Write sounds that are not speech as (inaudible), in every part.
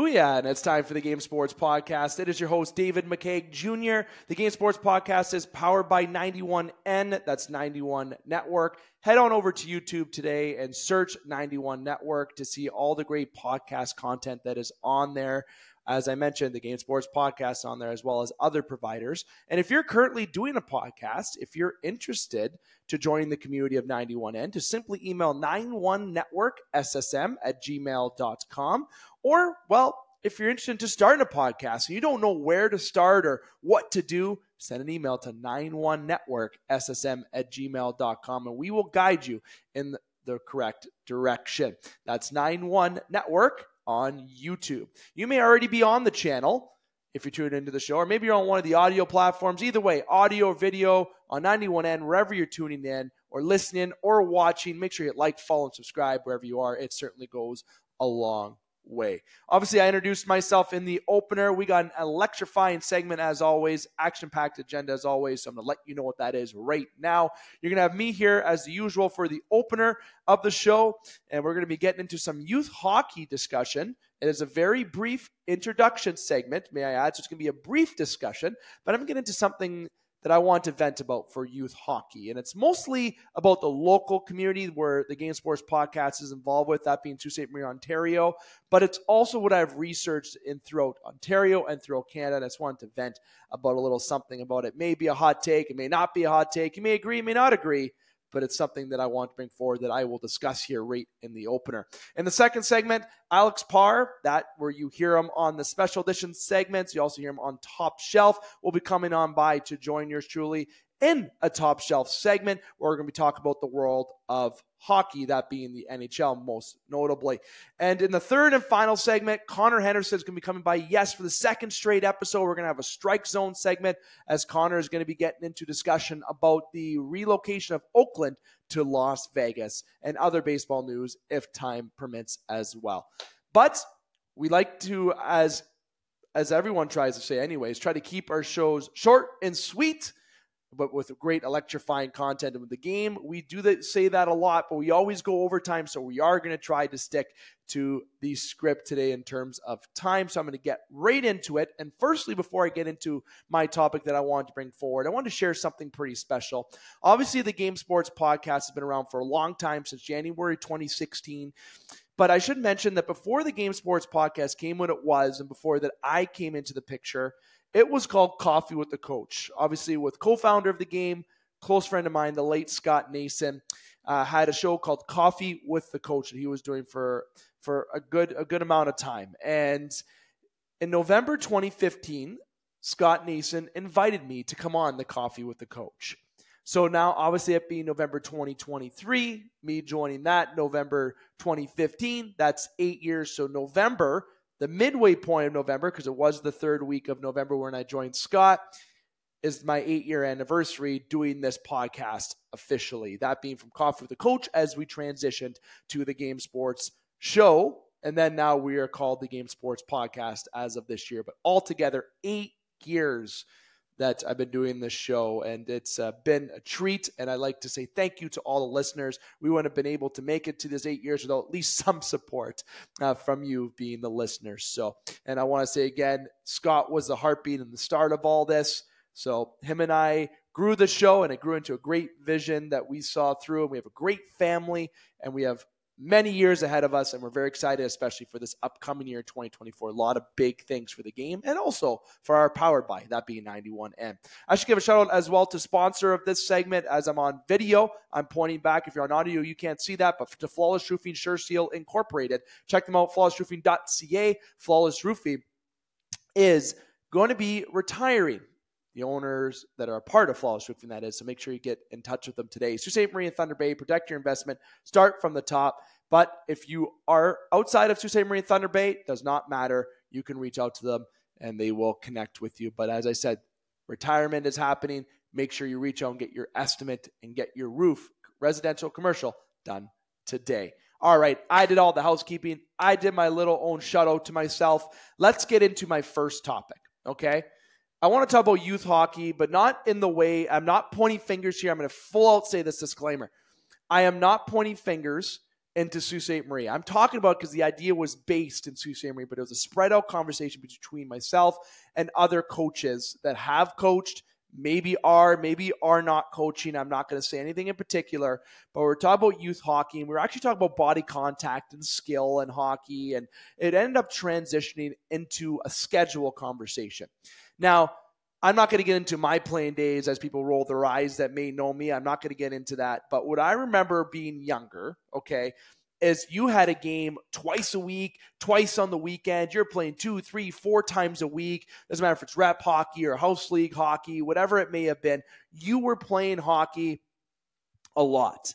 Booyah, and it's time for the Game Sports Podcast. It is your host, David McCaig Jr. The Game Sports Podcast is powered by 91N, that's 91 Network. Head on over to YouTube today and search 91 Network to see all the great podcast content that is on there. As I mentioned, the Game Sports Podcast on there, as well as other providers. And if you're currently doing a podcast, if you're interested to join the community of 91N, to simply email 91networkssm at gmail.com. Or, well, if you're interested to starting a podcast and you don't know where to start or what to do, send an email to 91networkssm at gmail.com and we will guide you in the correct direction. That's 91network on YouTube. You may already be on the channel if you're tuning into the show, or maybe you're on one of the audio platforms. Either way, audio or video on 91N, wherever you're tuning in or listening or watching, make sure you like, follow, and subscribe wherever you are. It certainly goes a long way. Obviously, I introduced myself in the opener. We got an electrifying segment as always, action packed agenda as always. So I'm going to let you know what that is right now. You're going to have me here as the usual for the opener of the show, and we're going to be getting into some youth hockey discussion. It is a very brief introduction segment, may I add. So it's going to be a brief discussion, but I'm going to get into something that I want to vent about for youth hockey. And it's mostly about the local community where the Game Sports podcast is involved with, that being Sault Ste. Marie, Ontario. But it's also what I've researched in throughout Ontario and throughout Canada. And I just wanted to vent about a little something about it. May be a hot take, it may not be a hot take. You may agree, you may not agree but it's something that I want to bring forward that I will discuss here right in the opener. In the second segment, Alex Parr, that where you hear him on the special edition segments, you also hear him on Top Shelf, will be coming on by to join yours truly in a top shelf segment where we're going to be talking about the world of hockey, that being the NHL most notably. And in the third and final segment, Connor Henderson is going to be coming by. Yes, for the second straight episode, we're going to have a strike zone segment as Connor is going to be getting into discussion about the relocation of Oakland to Las Vegas and other baseball news if time permits as well. But we like to, as as everyone tries to say anyways, try to keep our shows short and sweet but with great electrifying content of the game. We do that, say that a lot, but we always go overtime. So we are going to try to stick to the script today in terms of time. So I'm going to get right into it. And firstly, before I get into my topic that I wanted to bring forward, I want to share something pretty special. Obviously, the Game Sports podcast has been around for a long time since January 2016. But I should mention that before the Game Sports podcast came when it was, and before that I came into the picture, it was called Coffee with the Coach. Obviously, with co founder of the game, close friend of mine, the late Scott Nason, uh, had a show called Coffee with the Coach that he was doing for for a good a good amount of time. And in November 2015, Scott Nason invited me to come on the Coffee with the Coach. So now, obviously, it being November 2023, me joining that November 2015, that's eight years. So November the midway point of November, because it was the third week of November when I joined Scott, is my eight year anniversary doing this podcast officially. That being from Coffee with the Coach as we transitioned to the Game Sports show. And then now we are called the Game Sports Podcast as of this year. But altogether, eight years that I've been doing this show, and it's uh, been a treat. And I'd like to say thank you to all the listeners. We wouldn't have been able to make it to this eight years without at least some support uh, from you being the listeners. So, and I want to say again, Scott was the heartbeat and the start of all this. So, him and I grew the show, and it grew into a great vision that we saw through. And we have a great family, and we have many years ahead of us, and we're very excited, especially for this upcoming year, 2024. A lot of big things for the game and also for our powered by, that being 91N. I should give a shout out as well to sponsor of this segment as I'm on video. I'm pointing back. If you're on audio, you can't see that, but to Flawless Roofing Sure Seal Incorporated. Check them out, flawlessroofing.ca. Flawless Roofing is going to be retiring the owners that are a part of Flawless Roofing, that is. So make sure you get in touch with them today. Sault Ste. Marie and Thunder Bay, protect your investment. Start from the top. But if you are outside of Sault Ste. Marie Thunder Bay, does not matter. You can reach out to them and they will connect with you. But as I said, retirement is happening. Make sure you reach out and get your estimate and get your roof, residential, commercial, done today. All right, I did all the housekeeping. I did my little own shout out to myself. Let's get into my first topic, okay? I want to talk about youth hockey, but not in the way I'm not pointing fingers here. I'm going to full out say this disclaimer. I am not pointing fingers into Sault Ste. Marie. I'm talking about because the idea was based in Sault Ste. Marie, but it was a spread out conversation between myself and other coaches that have coached, maybe are, maybe are not coaching. I'm not going to say anything in particular, but we're talking about youth hockey and we're actually talking about body contact and skill and hockey. And it ended up transitioning into a schedule conversation. Now, I'm not going to get into my playing days as people roll their eyes that may know me. I'm not going to get into that. But what I remember being younger, okay, is you had a game twice a week, twice on the weekend. You're playing two, three, four times a week. Doesn't matter if it's rep hockey or house league hockey, whatever it may have been. You were playing hockey a lot.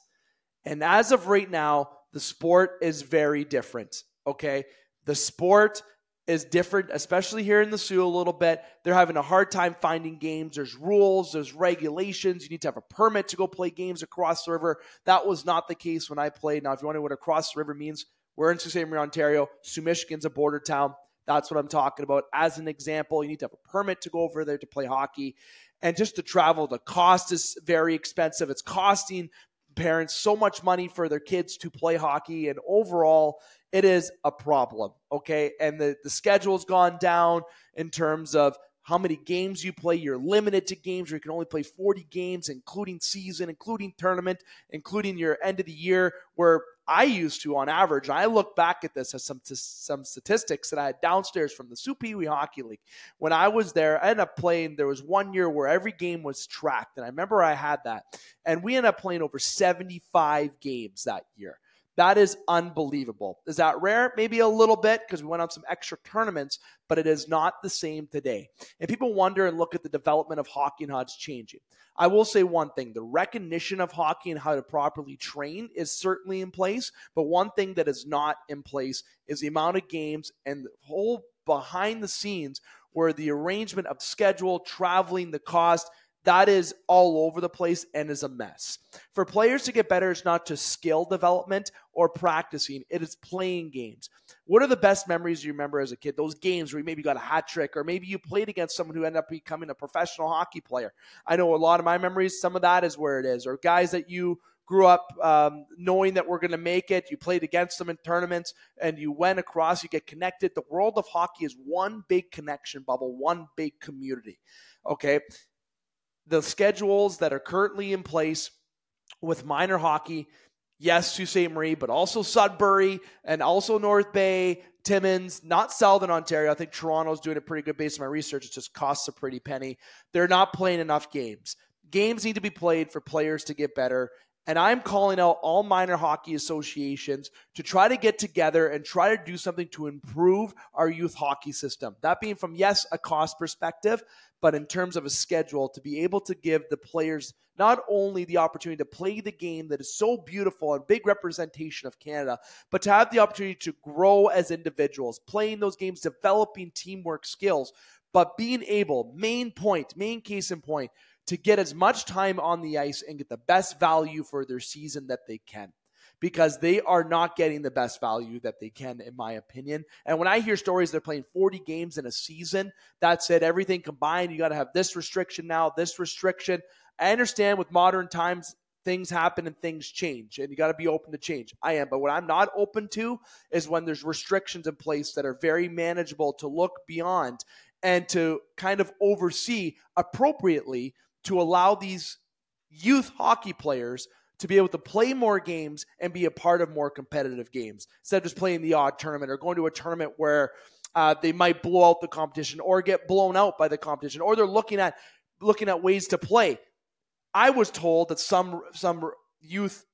And as of right now, the sport is very different. Okay. The sport is different, especially here in the Soo a little bit. They're having a hard time finding games. There's rules, there's regulations. You need to have a permit to go play games across the river. That was not the case when I played. Now, if you wonder what across the river means, we're in Sault Ste. Marie, Ontario. Soo, Michigan's a border town. That's what I'm talking about. As an example, you need to have a permit to go over there to play hockey. And just to travel, the cost is very expensive. It's costing parents so much money for their kids to play hockey. And overall, it is a problem. Okay. And the, the schedule's gone down in terms of how many games you play. You're limited to games where you can only play 40 games, including season, including tournament, including your end of the year, where I used to on average. I look back at this as some some statistics that I had downstairs from the Soo Pee Wee Hockey League. When I was there, I ended up playing. There was one year where every game was tracked, and I remember I had that, and we ended up playing over 75 games that year. That is unbelievable. Is that rare? Maybe a little bit because we went on some extra tournaments, but it is not the same today. And people wonder and look at the development of hockey and how it's changing. I will say one thing the recognition of hockey and how to properly train is certainly in place. But one thing that is not in place is the amount of games and the whole behind the scenes where the arrangement of schedule, traveling, the cost, that is all over the place and is a mess. For players to get better, it's not just skill development or practicing, it is playing games. What are the best memories you remember as a kid? Those games where you maybe got a hat trick, or maybe you played against someone who ended up becoming a professional hockey player. I know a lot of my memories, some of that is where it is, or guys that you grew up um, knowing that we're going to make it. You played against them in tournaments and you went across, you get connected. The world of hockey is one big connection bubble, one big community. Okay the schedules that are currently in place with minor hockey, yes, Sault Ste. Marie, but also Sudbury and also North Bay, Timmins, not Southern Ontario. I think Toronto's doing a pretty good based on my research. It just costs a pretty penny. They're not playing enough games. Games need to be played for players to get better. And I'm calling out all minor hockey associations to try to get together and try to do something to improve our youth hockey system. That being from, yes, a cost perspective, but in terms of a schedule, to be able to give the players not only the opportunity to play the game that is so beautiful and big representation of Canada, but to have the opportunity to grow as individuals, playing those games, developing teamwork skills, but being able, main point, main case in point, to get as much time on the ice and get the best value for their season that they can because they are not getting the best value that they can, in my opinion. And when I hear stories they're playing 40 games in a season, that's it, everything combined, you got to have this restriction now, this restriction. I understand with modern times, things happen and things change, and you got to be open to change. I am, but what I'm not open to is when there's restrictions in place that are very manageable to look beyond and to kind of oversee appropriately to allow these youth hockey players to be able to play more games and be a part of more competitive games instead of just playing the odd tournament or going to a tournament where uh, they might blow out the competition or get blown out by the competition or they're looking at looking at ways to play. I was told that some some youth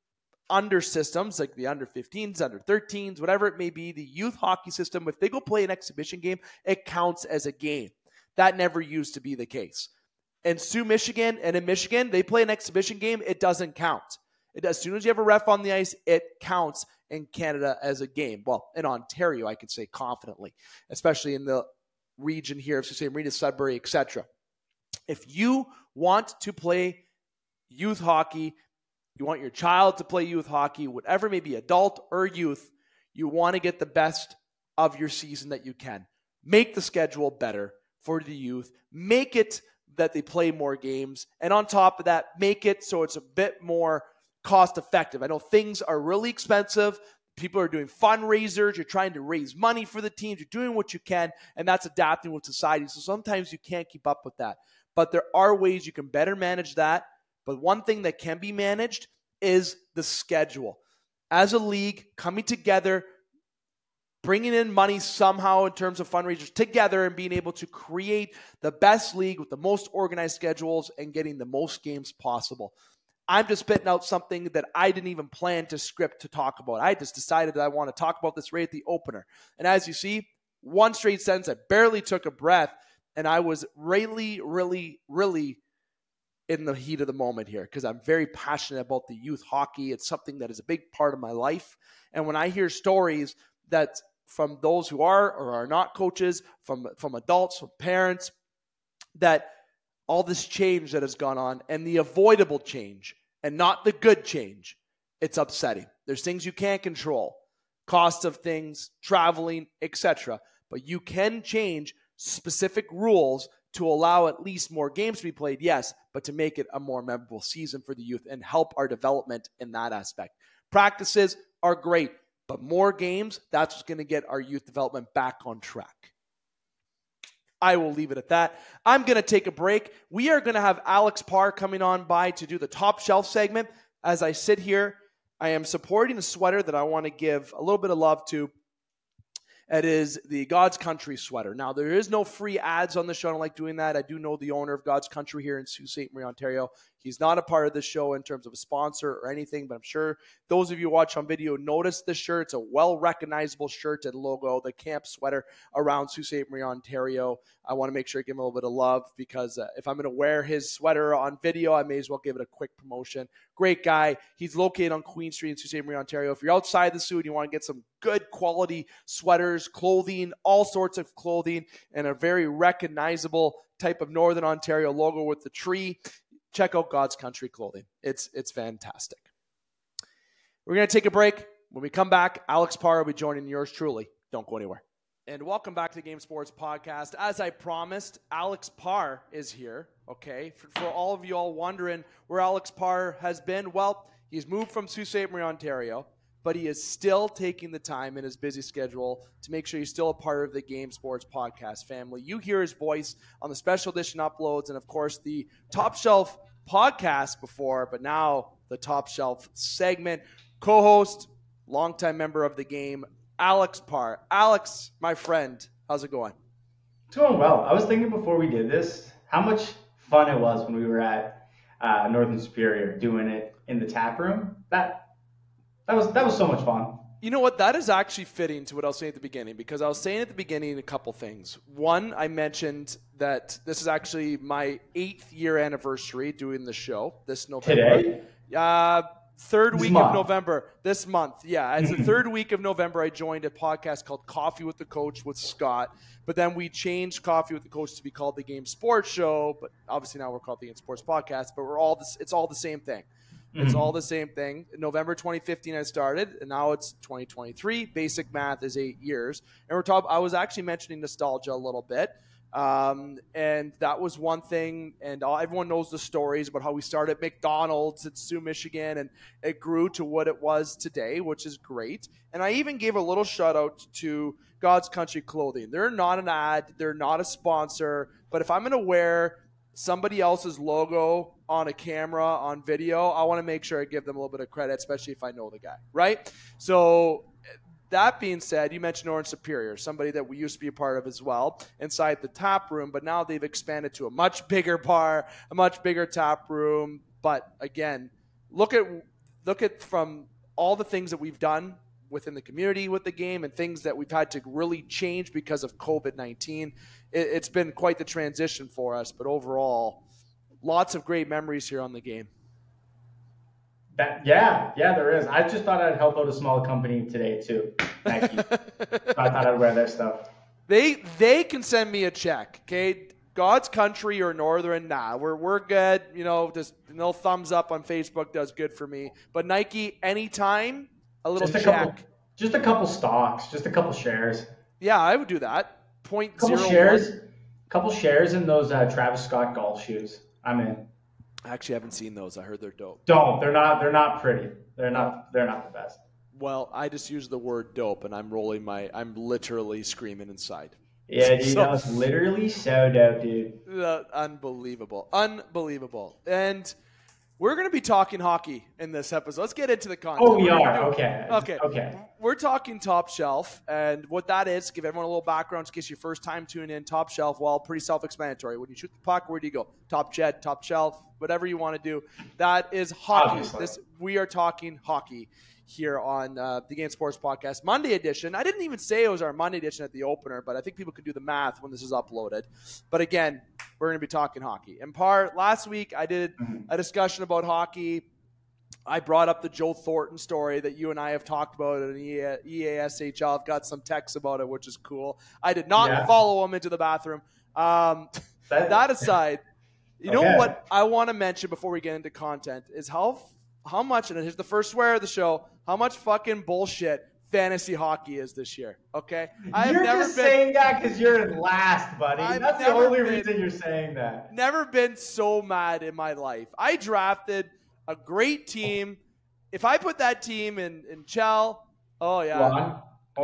under systems like the under 15s, under 13s, whatever it may be, the youth hockey system, if they go play an exhibition game, it counts as a game. That never used to be the case. In Soo, Michigan, and in Michigan, they play an exhibition game, it doesn't count. It, as soon as you have a ref on the ice, it counts in Canada as a game. Well, in Ontario, I could say confidently, especially in the region here of Sault Marina, Sudbury, etc. If you want to play youth hockey, you want your child to play youth hockey, whatever may be, adult or youth, you want to get the best of your season that you can. Make the schedule better for the youth. Make it that they play more games. And on top of that, make it so it's a bit more cost effective. I know things are really expensive. people are doing fundraisers, you're trying to raise money for the teams, you're doing what you can, and that's adapting with society. So sometimes you can't keep up with that. But there are ways you can better manage that. But one thing that can be managed is the schedule. As a league, coming together, bringing in money somehow in terms of fundraisers together and being able to create the best league with the most organized schedules and getting the most games possible. I'm just spitting out something that I didn't even plan to script to talk about. I just decided that I want to talk about this right at the opener. And as you see, one straight sentence, I barely took a breath, and I was really, really, really in the heat of the moment here because I'm very passionate about the youth hockey. It's something that is a big part of my life. And when I hear stories that from those who are or are not coaches, from from adults, from parents, that all this change that has gone on and the avoidable change and not the good change, it's upsetting. There's things you can't control, cost of things, traveling, etc. But you can change specific rules to allow at least more games to be played, yes, but to make it a more memorable season for the youth and help our development in that aspect. Practices are great. But more games, that's what's going to get our youth development back on track. I will leave it at that. I'm going to take a break. We are going to have Alex Parr coming on by to do the top shelf segment. As I sit here, I am supporting a sweater that I want to give a little bit of love to. It is the God's Country sweater. Now, there is no free ads on the show. I don't like doing that. I do know the owner of God's Country here in Sault Ste. Marie, Ontario. He's not a part of the show in terms of a sponsor or anything, but I'm sure those of you watch on video notice the shirt. It's a well recognizable shirt and logo, the camp sweater around Sault Ste. Marie, Ontario. I want to make sure I give him a little bit of love because uh, if I'm going to wear his sweater on video, I may as well give it a quick promotion. Great guy. He's located on Queen Street in Sault Ste. Marie, Ontario. If you're outside the Soo and you want to get some good quality sweaters, clothing, all sorts of clothing, and a very recognizable type of Northern Ontario logo with the tree check out God's Country Clothing. It's it's fantastic. We're to take a break. When we come back, Alex Parr will be joining yours truly. Don't go anywhere. And welcome back to the Game Sports Podcast. As I promised, Alex Parr is here. Okay, for, for all of you all wondering where Alex Parr has been, well, he's moved from Sault Ste. Marie, Ontario but he is still taking the time in his busy schedule to make sure he's still a part of the Game Sports podcast family. You hear his voice on the special edition uploads and, of course, the Top Shelf podcast before, but now the Top Shelf segment. Co host, longtime member of the game, Alex Parr. Alex, my friend, how's it going? It's going well. I was thinking before we did this how much fun it was when we were at uh, Northern Superior doing it in the tap room. That that was that was so much fun. You know what? That is actually fitting to what I was saying at the beginning because I was saying at the beginning a couple things. One, I mentioned that this is actually my eighth year anniversary doing the show this November. Today? Uh, third This week month. of November. This month, yeah. It's the (laughs) third week of November. I joined a podcast called Coffee with the Coach with Scott. But then we changed Coffee with the Coach to be called the Game Sports Show. But obviously now we're called the Game Sports Podcast. But we're all this. It's all the same thing. It's Mhm. all the same thing. In November 2015, I started, and now it's 2023. Basic math is eight years, and we're talking. I was actually mentioning nostalgia a little bit, um, and that was one thing. And all, everyone knows the stories about how we started McDonald's at Soo, Michigan, and it grew to what it was today, which is great. And I even gave a little shout out to God's Country Clothing. They're not an ad, they're not a sponsor, but if I'm going to wear somebody else's logo on a camera on video i want to make sure i give them a little bit of credit especially if i know the guy right? So that being said you mentioned Northern Superior somebody that we used to be a part of as well inside the tap room but now they've expanded to a much bigger bar a much bigger tap room. But again look at look at from all the things that we've done within the community with the game and things that we've had to really change because of covid-19 it, it's been quite the transition for us but overall lots of great memories here on the game That, yeah, yeah, there is. I just thought I'd help out a small company today too. Thank you. (laughs) I thought I'd wear their stuff. they they can send me a check okay god's country or northern nah we're, we're good you know just no thumbs up on facebook does good for me but nike anytime a little Just a check couple, just a couple stocks, just a couple shares, yeah i would do that point couple zero shares, couple shares in those uh, Travis Scott golf shoes. I'm in. I actually haven't seen those i heard they're dope Don't. They're not. They're not pretty. They're not. They're not the best. Well, I just used the word dope, and I'm rolling my. I'm literally screaming inside. Yeah, dude, So- that was literally so dope, dude. Uh, unbelievable, unbelievable, and we're going to be talking hockey in this episode. Let's get into the content. Oh, we We're are. Okay. Okay. Okay. We're talking top shelf, and what that is, give everyone a little background in case your first time tuning in. Top shelf, well, pretty self-explanatory. When you shoot the puck, where do you go? Top jet, top shelf, whatever you want to do. That is hockey. Obviously. This we are talking hockey here on uh, the Game Sports Podcast Monday edition. I didn't even say it was our Monday edition at the opener, but I think people could do the math when this is uploaded. But again, we're going to be talking hockey. And part last week, I did a discussion about hockey. I brought up the Joe Thornton story that you and I have talked about in E EASHL. I've got some texts about it, which is cool. I did not Yeah. follow him into the bathroom. Um, (laughs) That, that aside, you know what I want to mention before we get into content is how how much, and here's the first swear of the show, how much fucking bullshit fantasy hockey is this year. Okay, I've you're never just been saying that because you're in last, buddy. I've That's the only been- reason you're saying that. never been so mad in my life. I drafted a great team. If I put that team in in Chell, oh yeah, Hold on. Hold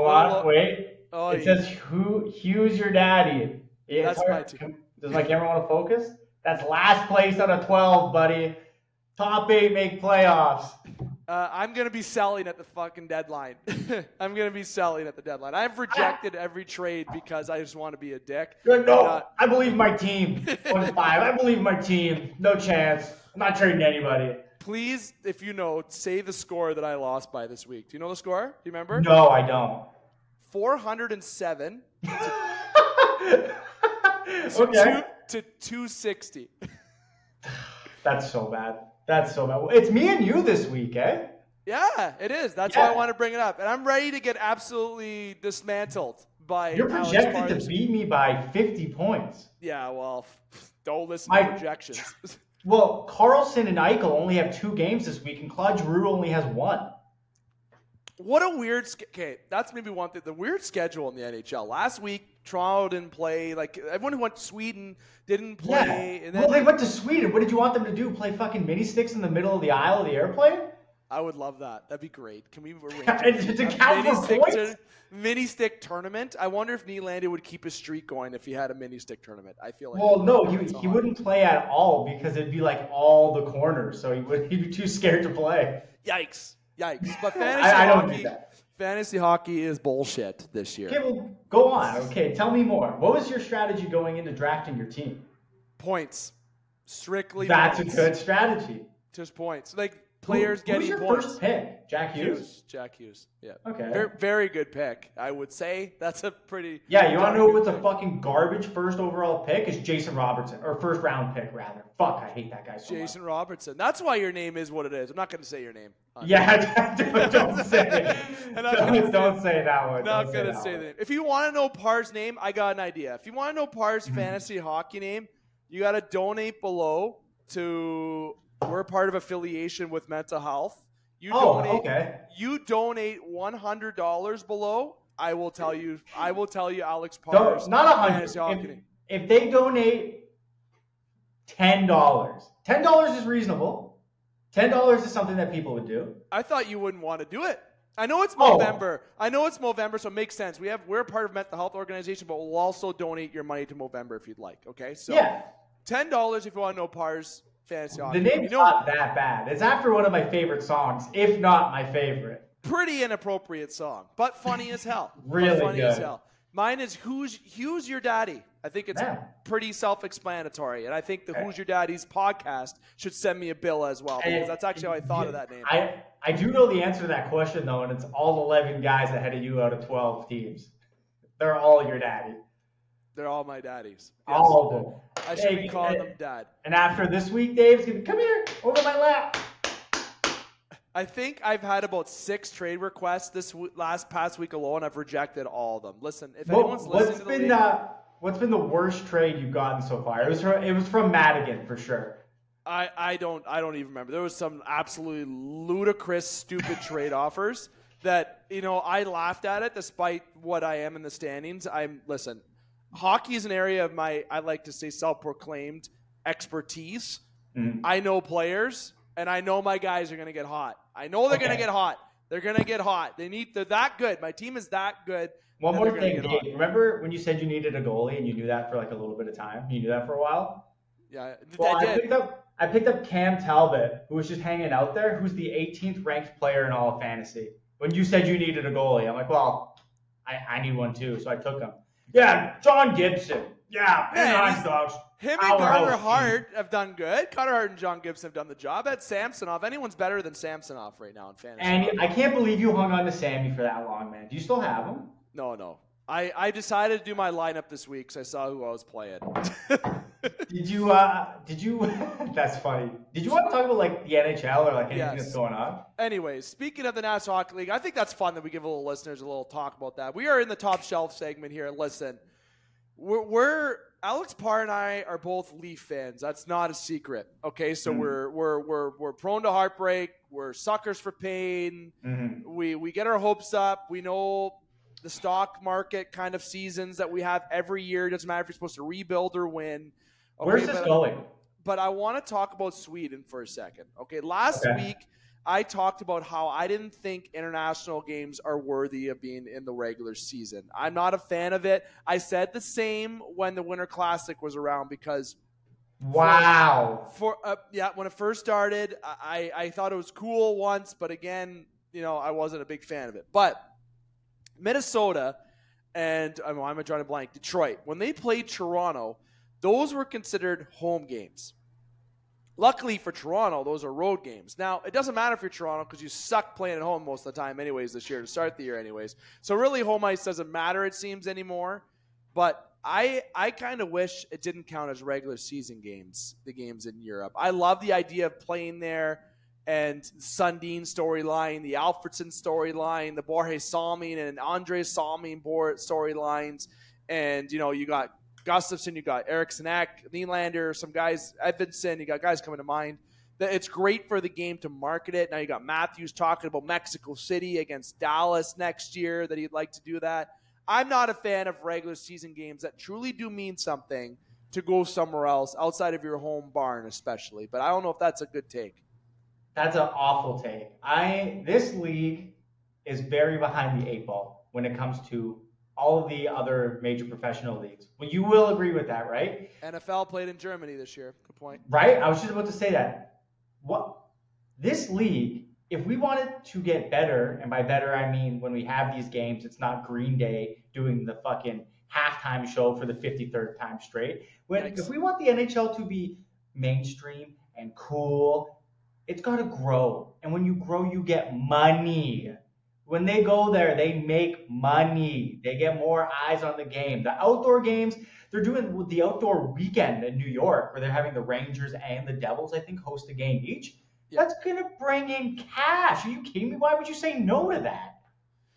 Oh, on. Wait. oh it yeah. says who Hughes your daddy. Yeah, That's my team. Does my camera want to focus? That's last place out of twelve, buddy. Top eight make playoffs. Uh, I'm gonna be selling at the fucking deadline. (laughs) I'm gonna be selling at the deadline. I've rejected every trade because I just want to be a dick. No, uh, I believe my team. (laughs) One five. I believe my team. No chance. I'm not trading anybody. please, if you know, say the score that I lost by this week. Do you know the score? Do you remember? No, I don't. 407 (laughs) okay. to, to 260. That's so bad. That's so bad. It's me and you this week, eh? Yeah, it is. That's why I want to bring it up. And I'm ready to get absolutely dismantled by You're projected to beat me by 50 points. Yeah, well, (laughs) don't listen My- to projections. (laughs) Well, Carlson and Eichel only have two games this week, and Claude Giroux only has one. What a weird. Okay, that's maybe one thing. The weird schedule in the NHL. Last week, Toronto didn't play. Like everyone who went to Sweden didn't play. And then well, they went to Sweden. What did you want them to do? Play fucking mini sticks in the middle of the aisle of the airplane? I would love that. That'd be great. Can we (laughs) arrange a, to count mini stick tur- mini stick tournament? I wonder if Nylander would keep his streak going if he had a mini stick tournament. I feel like. Well, no, he, he wouldn't play at all because it'd be like all the corners, so he would (laughs) he'd be too scared to play. Yikes! Yikes! But fantasy I, I don't hockey, do that. fantasy hockey is bullshit this year. Okay, well, go on. Okay, tell me more. What was your strategy going into drafting your team? Points, strictly. That's a good strategy. Just points. Like players Who- getting who's your points. first pick? Jack Hughes. Hughes, Jack Hughes. Yeah. Okay. Very, very good pick. I would say that's a pretty. Yeah, you want to know good what's a pick. fucking garbage first overall pick? Is Jason Robertson or first round pick rather? Fuck, I hate that guy so Jason Robertson. That's why your name is what it is. I'm not going to say your name. (laughs) Yeah, (laughs) don't, don't (laughs) say it. gonna Don't, don't say that one. Not gonna that say one. the name. If you want to know Parr's name, I got an idea. If you want to know Parr's Mm-hmm. fantasy hockey name, you got to donate below to. We're part of affiliation with Mental Health. You Oh, donate. okay. You donate one hundred dollars below. I will tell you. I will tell you, Alex Parr's Don't, a hundred. If, if they donate ten dollars, ten dollars is reasonable. Ten dollars is something that people would do. I thought you wouldn't want to do it. I know it's Oh. Movember. I know it's Movember, so it makes sense. We have we're part of mental health organization, but we'll also donate your money to Movember if you'd like. Okay, so yeah, ten dollars if you want to know Parr's fantasy the name's you know, not that bad. It's after one of my favorite songs, if not my favorite. pretty inappropriate song, but funny as hell. (laughs) But Really funny as hell. Mine is who's who's your daddy. I think it's Yeah. pretty self-explanatory, and I think the. Who's Your Daddy's podcast should send me a bill as well because that's actually how I thought of that name. I I do know the answer to that question though, and it's all eleven guys ahead of you out of twelve teams. They're all your daddy. They're all my daddies. All of them. I should be calling them dad. And after this week, Dave's gonna come here over my lap. I think I've had about six trade requests this w- last past week alone. I've rejected all of them. Listen, if What, anyone's listening what's to the been league, uh, what's been the worst trade you've gotten so far? It was from it was from Madigan for sure. I, I don't I don't even remember. There was some absolutely ludicrous, stupid trade offers that you know I laughed at it despite what I am in the standings. I'm listen. Hockey is an area of my I like to say self-proclaimed expertise. Mhm. I know players and I know my guys are going to get hot. I know they're going to get hot. They're gonna get hot. They need. They're that good. My team is that good. One more thing. Dave. Remember when you said you needed a goalie and you knew that for like a little bit of time? You knew that for a while. Yeah, Well, I I, picked up I picked up Cam Talbot, who was just hanging out there, who's the 18th ranked player in all of fantasy. When you said you needed a goalie, I'm like, well, I, I need one too, so I took him. Yeah, John Gibson. Yeah, Yeah, yeah, dogs. Him and Carter. Hart have done good. Carter Hart and John Gibson have done the job. At Samsonov, anyone's better than Samsonov right now in fantasy. And I can't believe you hung on to Sammy for that long, man. Do you still have him? no, no. I, I decided to do my lineup this week because I saw who I was playing. (laughs) Did you? uh Did you? (laughs) that's funny. Did you want to talk about like the NHL or like anything Yes. that's going on? Anyways, speaking of the National Hockey League, I think that's fun that we give a little listeners a little talk about that. We are in the top shelf segment here. Listen, we're, we're Alex Parr and I are both Leaf fans. That's not a secret. Okay, so Mhm. we're we're we're we're prone to heartbreak. We're suckers for pain. Mm-hmm. We we get our hopes up. We know the stock market kind of seasons that we have every year. It doesn't matter if you're supposed to rebuild or win. Okay, Where's this but- going? but I want to talk about Sweden for a second. Okay, last Okay. week I talked about how I didn't think international games are worthy of being in the regular season. I'm not a fan of it. I said the same when the Winter Classic was around because Wow. for uh, yeah, when it first started, I I thought it was cool once, but again, you know, I wasn't a big fan of it. But Minnesota and I'm, I'm drawing a blank. Detroit, when they played Toronto, those were considered home games. Luckily for Toronto, those are road games. Now, it doesn't matter if you're Toronto because you suck playing at home most of the time, anyways, this year to start the year, anyways. So really, home ice doesn't matter, it seems, anymore. But I I kind of wish it didn't count as regular season games, the games in Europe. I love the idea of playing there and Sundin storyline, the Alfredsson storyline, the Borje Salming and Andre Salming board storylines, and you know you got Gustafson, you got Eriksson Ek, Nylander, some guys, Edvinsson, you got guys coming to mind. It's great for the game to market it. Now you got Matthews talking about Mexico City against Dallas next year that he'd like to do that. I'm not a fan of regular season games that truly do mean something to go somewhere else outside of your home barn, especially. But I don't know if that's a good take. That's an awful take. I this league is very behind the eight ball when it comes to all of the other major professional leagues. Well, you will agree with that, right? NFL played in Germany this year. Good point. Right? I was just about to say that. What this league, if we wanted to get better, and by better I mean when we have these games, it's not Green Day doing the fucking halftime show for the 53rd time straight. When Yikes. if we want the NHL to be mainstream and cool, it's got to grow. And when you grow, you get money. When they go there, they make money. They get more eyes on the game. The outdoor games, they're doing the outdoor weekend in New York where they're having the Rangers and the Devils, I think, host a game each. Yeah. That's going to bring in cash. Are you kidding me? Why would you say no to that?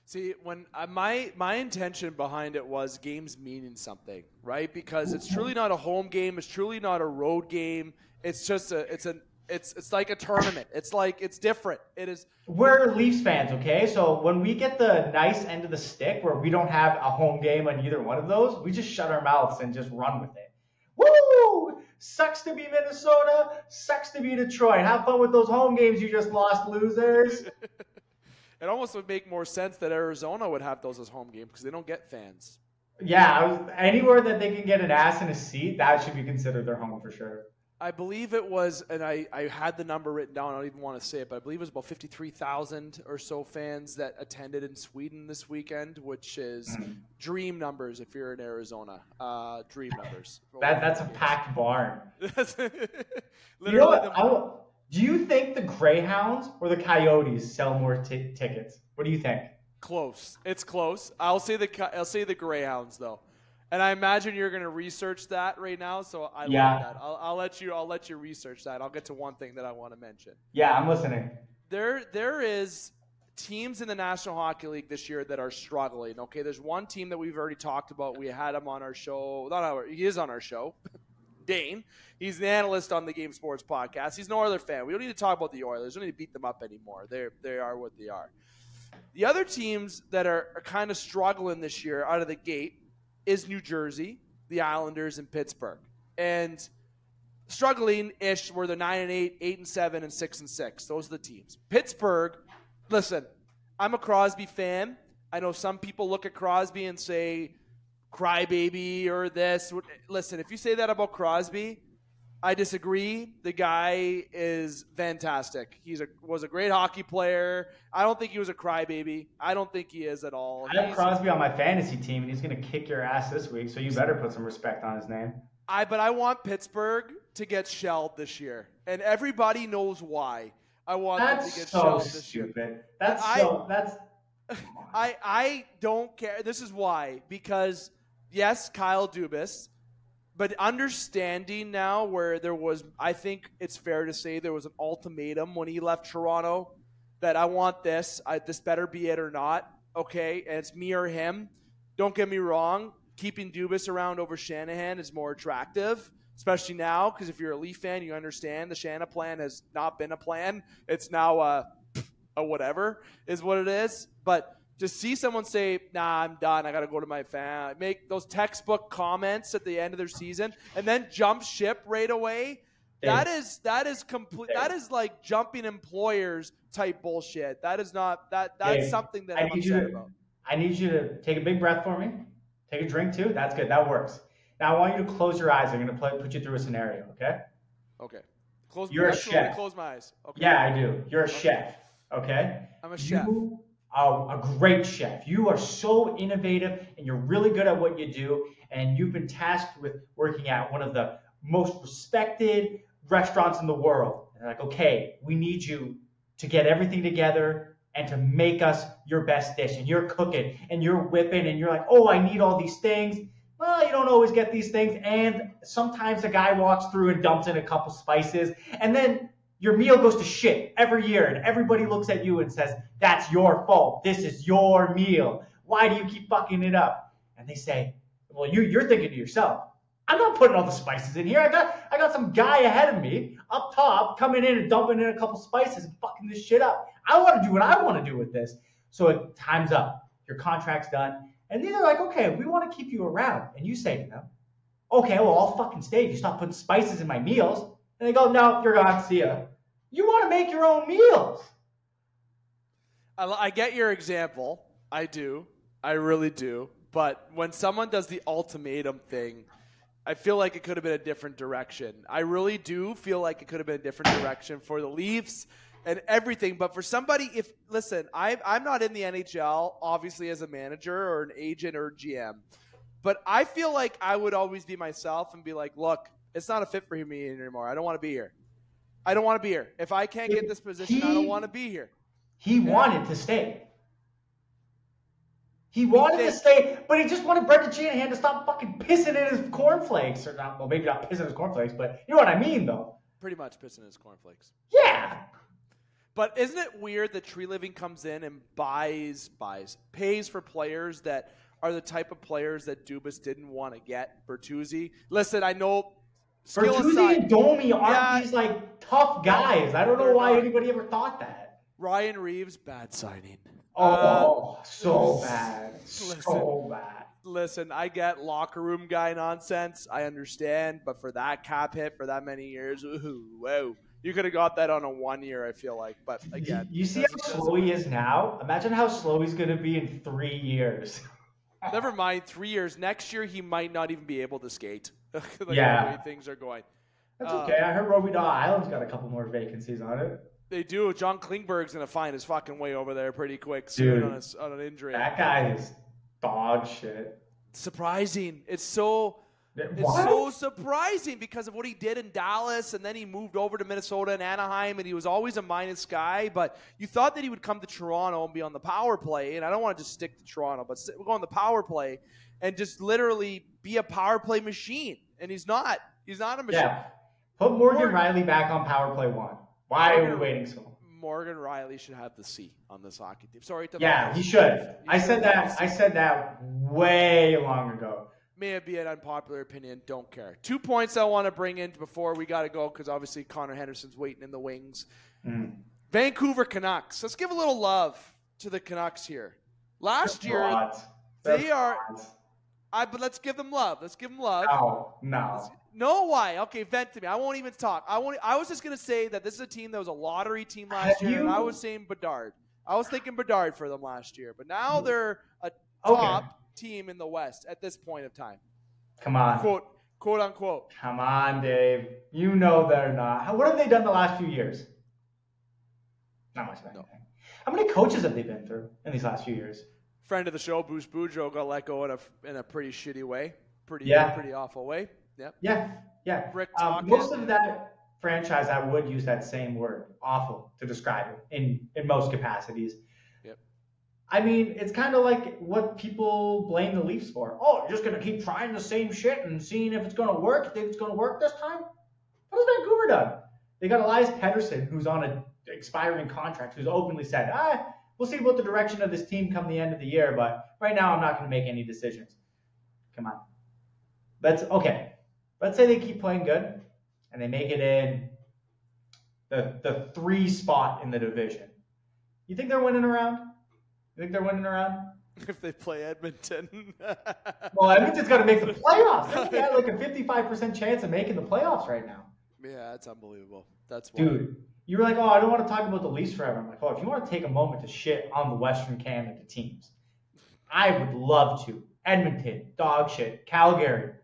See, when uh, my my intention behind it was games meaning something, right? Because it's truly not a home game. It's truly not a road game. It's just a it's an it's it's like a tournament. It's like it's different. It is We're Leafs fans, okay? So when we get the nice end of the stick where we don't have a home game on either one of those, we just shut our mouths and just run with it. Woo! Sucks to be Minnesota. Sucks to be Detroit. Have fun with those home games you just lost, losers. (laughs) it almost would make more sense that Arizona would have those as home games because they don't get fans. Yeah, was, anywhere that they can get an ass in a seat, that should be considered their home for sure. I believe it was, and I, I had the number written down. I don't even want to say it, but I believe it was about 53,000 or so fans that attended in Sweden this weekend, which is (clears throat) dream numbers if you're in Arizona. Uh, dream numbers. That that's a packed barn. (laughs) Literally, You know what? the- do you think the Greyhounds or the Coyotes sell more ti tickets? What do you think? close. It's close. I'll say the I'll say the Greyhounds though, and I imagine you're going to research that right now. So I Yeah. love that. I'll, I'll let you. I'll let you research that. I'll get to one thing that I want to mention. Yeah, I'm listening. there there is teams in the National Hockey League this year that are struggling. Okay, there's one team that we've already talked about. We had him on our show. Not our, he is on our show. (laughs) Dane. He's the analyst on the Game Sports podcast. He's no other fan. We don't need to talk about the Oilers. We don't need to beat them up anymore. They they are what they are. The other teams that are, are kind of struggling this year out of the gate is New Jersey, the Islanders, and Pittsburgh. And struggling ish were they're nine and eight, eight and seven, and six and six. Those are the teams. Pittsburgh, listen, I'm a Crosby fan. I know some people look at Crosby and say, crybaby or this. Listen, if you say that about Crosby, I disagree. The guy is fantastic. He's a was a great hockey player. I don't think he was a crybaby. I don't think he is at all. I have Crosby on my fantasy team, and he's going to kick your ass this week. So you better put some respect on his name. I but I want Pittsburgh to get shelled this year, and everybody knows why. I want that's them to get so shelled this stupid. year. That's so that's. I I don't care. This is why because yes, Kyle Dubas, but understanding now where there was, I think it's fair to say there was an ultimatum when he left Toronto that I want this. I, this better be it or not. Okay, and it's me or him. Don't get me wrong keeping Dubas around over Shanahan is more attractive, especially now because if you're a Leaf fan, you understand the Shanahan plan has not been a plan. It's now a, a whatever is what it is. But to see someone say, "Nah, I'm done. I got to go to my fan," make those textbook comments at the end of their season, and then jump ship right away. That is that is complete. That is like jumping employers type bullshit. That is not that. That's something that I I'm upset to, about. I need you to take a big breath for me. Take a drink too. That's good. That works. Now I want you to close your eyes. I'm going to put you through a scenario. Okay. Okay. Close. You're a chef. Close my eyes. Okay. Yeah, I do. You're a okay. chef. Okay. I'm a chef. You are a great chef. You are so innovative and you're really good at what you do. And you've been tasked with working at one of the most respected restaurants in the world. And they're like, okay, we need you to get everything together and to make us your best dish. And you're cooking and you're whipping and you're like, oh, I need all these things. Well, you don't always get these things. And sometimes a guy walks through and dumps in a couple spices. And then your meal goes to shit every year. And everybody looks at you and says, that's your fault. This is your meal. Why do you keep fucking it up? And they say, well, you, you're thinking to yourself, I'm not putting all the spices in here. I got I got some guy ahead of me up top coming in and dumping in a couple spices and fucking this shit up. I want to do what I want to do with this. So it time's up. Your contract's done. And then they're like, okay, we want to keep you around. And you say to them, okay, well, I'll fucking stay if you stop putting spices in my meals. And they go, no, you're gone. See ya. You want to make your own meals. I, I get your example. I do. I really do. But when someone does the ultimatum thing, I feel like it could have been a different direction. I really do feel like it could have been a different direction for the Leafs and everything. But for somebody, if listen, I, I'm not in the NHL, obviously as a manager or an agent or GM, but I feel like I would always be myself and be like, look, it's not a fit for me anymore. I don't want to be here. I don't want to be here. If I can't get this position, he, I don't want to be here. He yeah. wanted to stay. He wanted to stay, but he just wanted Brendan Shanahan to stop fucking pissing in his cornflakes. Or not, well, maybe not pissing in his cornflakes, but you know what I mean, though. Pretty much pissing in his cornflakes. Yeah. But isn't it weird that Treliving comes in and buys, buys, pays for players that are the type of players that Dubas didn't want to get? Bertuzzi. Listen, I know. Bertuzzi aside, and Domi aren't yeah, these like tough guys. I don't know why not. anybody ever thought that. Ryan Reaves, bad signing. Oh, uh, so bad. Listen, so bad. Listen, I get locker room guy nonsense. I understand, but for that cap hit for that many years, ooh, whoa. You could have got that on a one year, I feel like. But again, you see how slow he is now? Imagine how slow he's going to be in three years. (laughs) Never mind, three years. Next year, he might not even be able to skate. (laughs) like yeah. The way things are going. That's uh, okay. I heard Robidas Island's got a couple more vacancies on it. They do. John Klingberg's going to find his fucking way over there pretty quick soon on, a, on an injury. That guy is dog shit. Surprising. It's so it's so surprising because of what he did in Dallas, and then he moved over to Minnesota and Anaheim, and he was always a minus guy. But you thought that he would come to Toronto and be on the power play, and I don't want to just stick to Toronto, but we're going the power play and just literally be a power play machine. And he's not. He's not a machine. Yeah. Put Morgan, Morgan Rielly back on power play one. Why Morgan, are we waiting so long? Morgan Rielly should have the C on this hockey team. Sorry to Yeah, he should. He I said that. I said that way long ago may it be an unpopular opinion. Don't care. Two points I want to bring in before we got to go because obviously Connor Henderson's waiting in the wings. Mm. Vancouver Canucks. Let's give a little love to the Canucks here. Last year, they are. I but let's give them love. Let's give them love. No, no. No, why? Okay, vent to me. I won't even talk. I won't. I was just gonna say that this is a team that was a lottery team last Have year, you, and I was saying Bedard. I was thinking Bedard for them last year, but now they're a Okay. top team in the West at this point of time. Come on. Quote, quote unquote. Come on, Dave. You know they're not. What have they done the last few years? Not much of anything. How many coaches have they been through in these last few years? Friend of the show, Bruce Boudreau, got let go in a in a pretty shitty way, pretty Yeah. pretty awful way. Yep. Yeah, yeah. Rick Um, most of that franchise, I would use that same word, awful, to describe it in in most capacities. Yep. I mean, it's kind of like what people blame the Leafs for. Oh, you're just gonna keep trying the same shit and seeing if it's gonna work. Think it's gonna work this time? What has Vancouver done? They got Elias Pettersson, who's on a expiring contract, who's openly said, ah, we'll see what the direction of this team come the end of the year, but right now I'm not gonna make any decisions. Come on. Let's okay. Let's say they keep playing good and they make it in the the three spot in the division. You think they're winning around? You think they're winning around? if they play Edmonton. (laughs) Well, Edmonton's got to make the playoffs. They got like a 55% chance of making the playoffs right now. yeah, that's unbelievable. That's why. Dude, you were like, oh, I don't want to talk about the Leafs forever. I'm like, oh, if you want to take a moment to shit on the Western Canada teams, I would love to. Edmonton, dog shit. Calgary,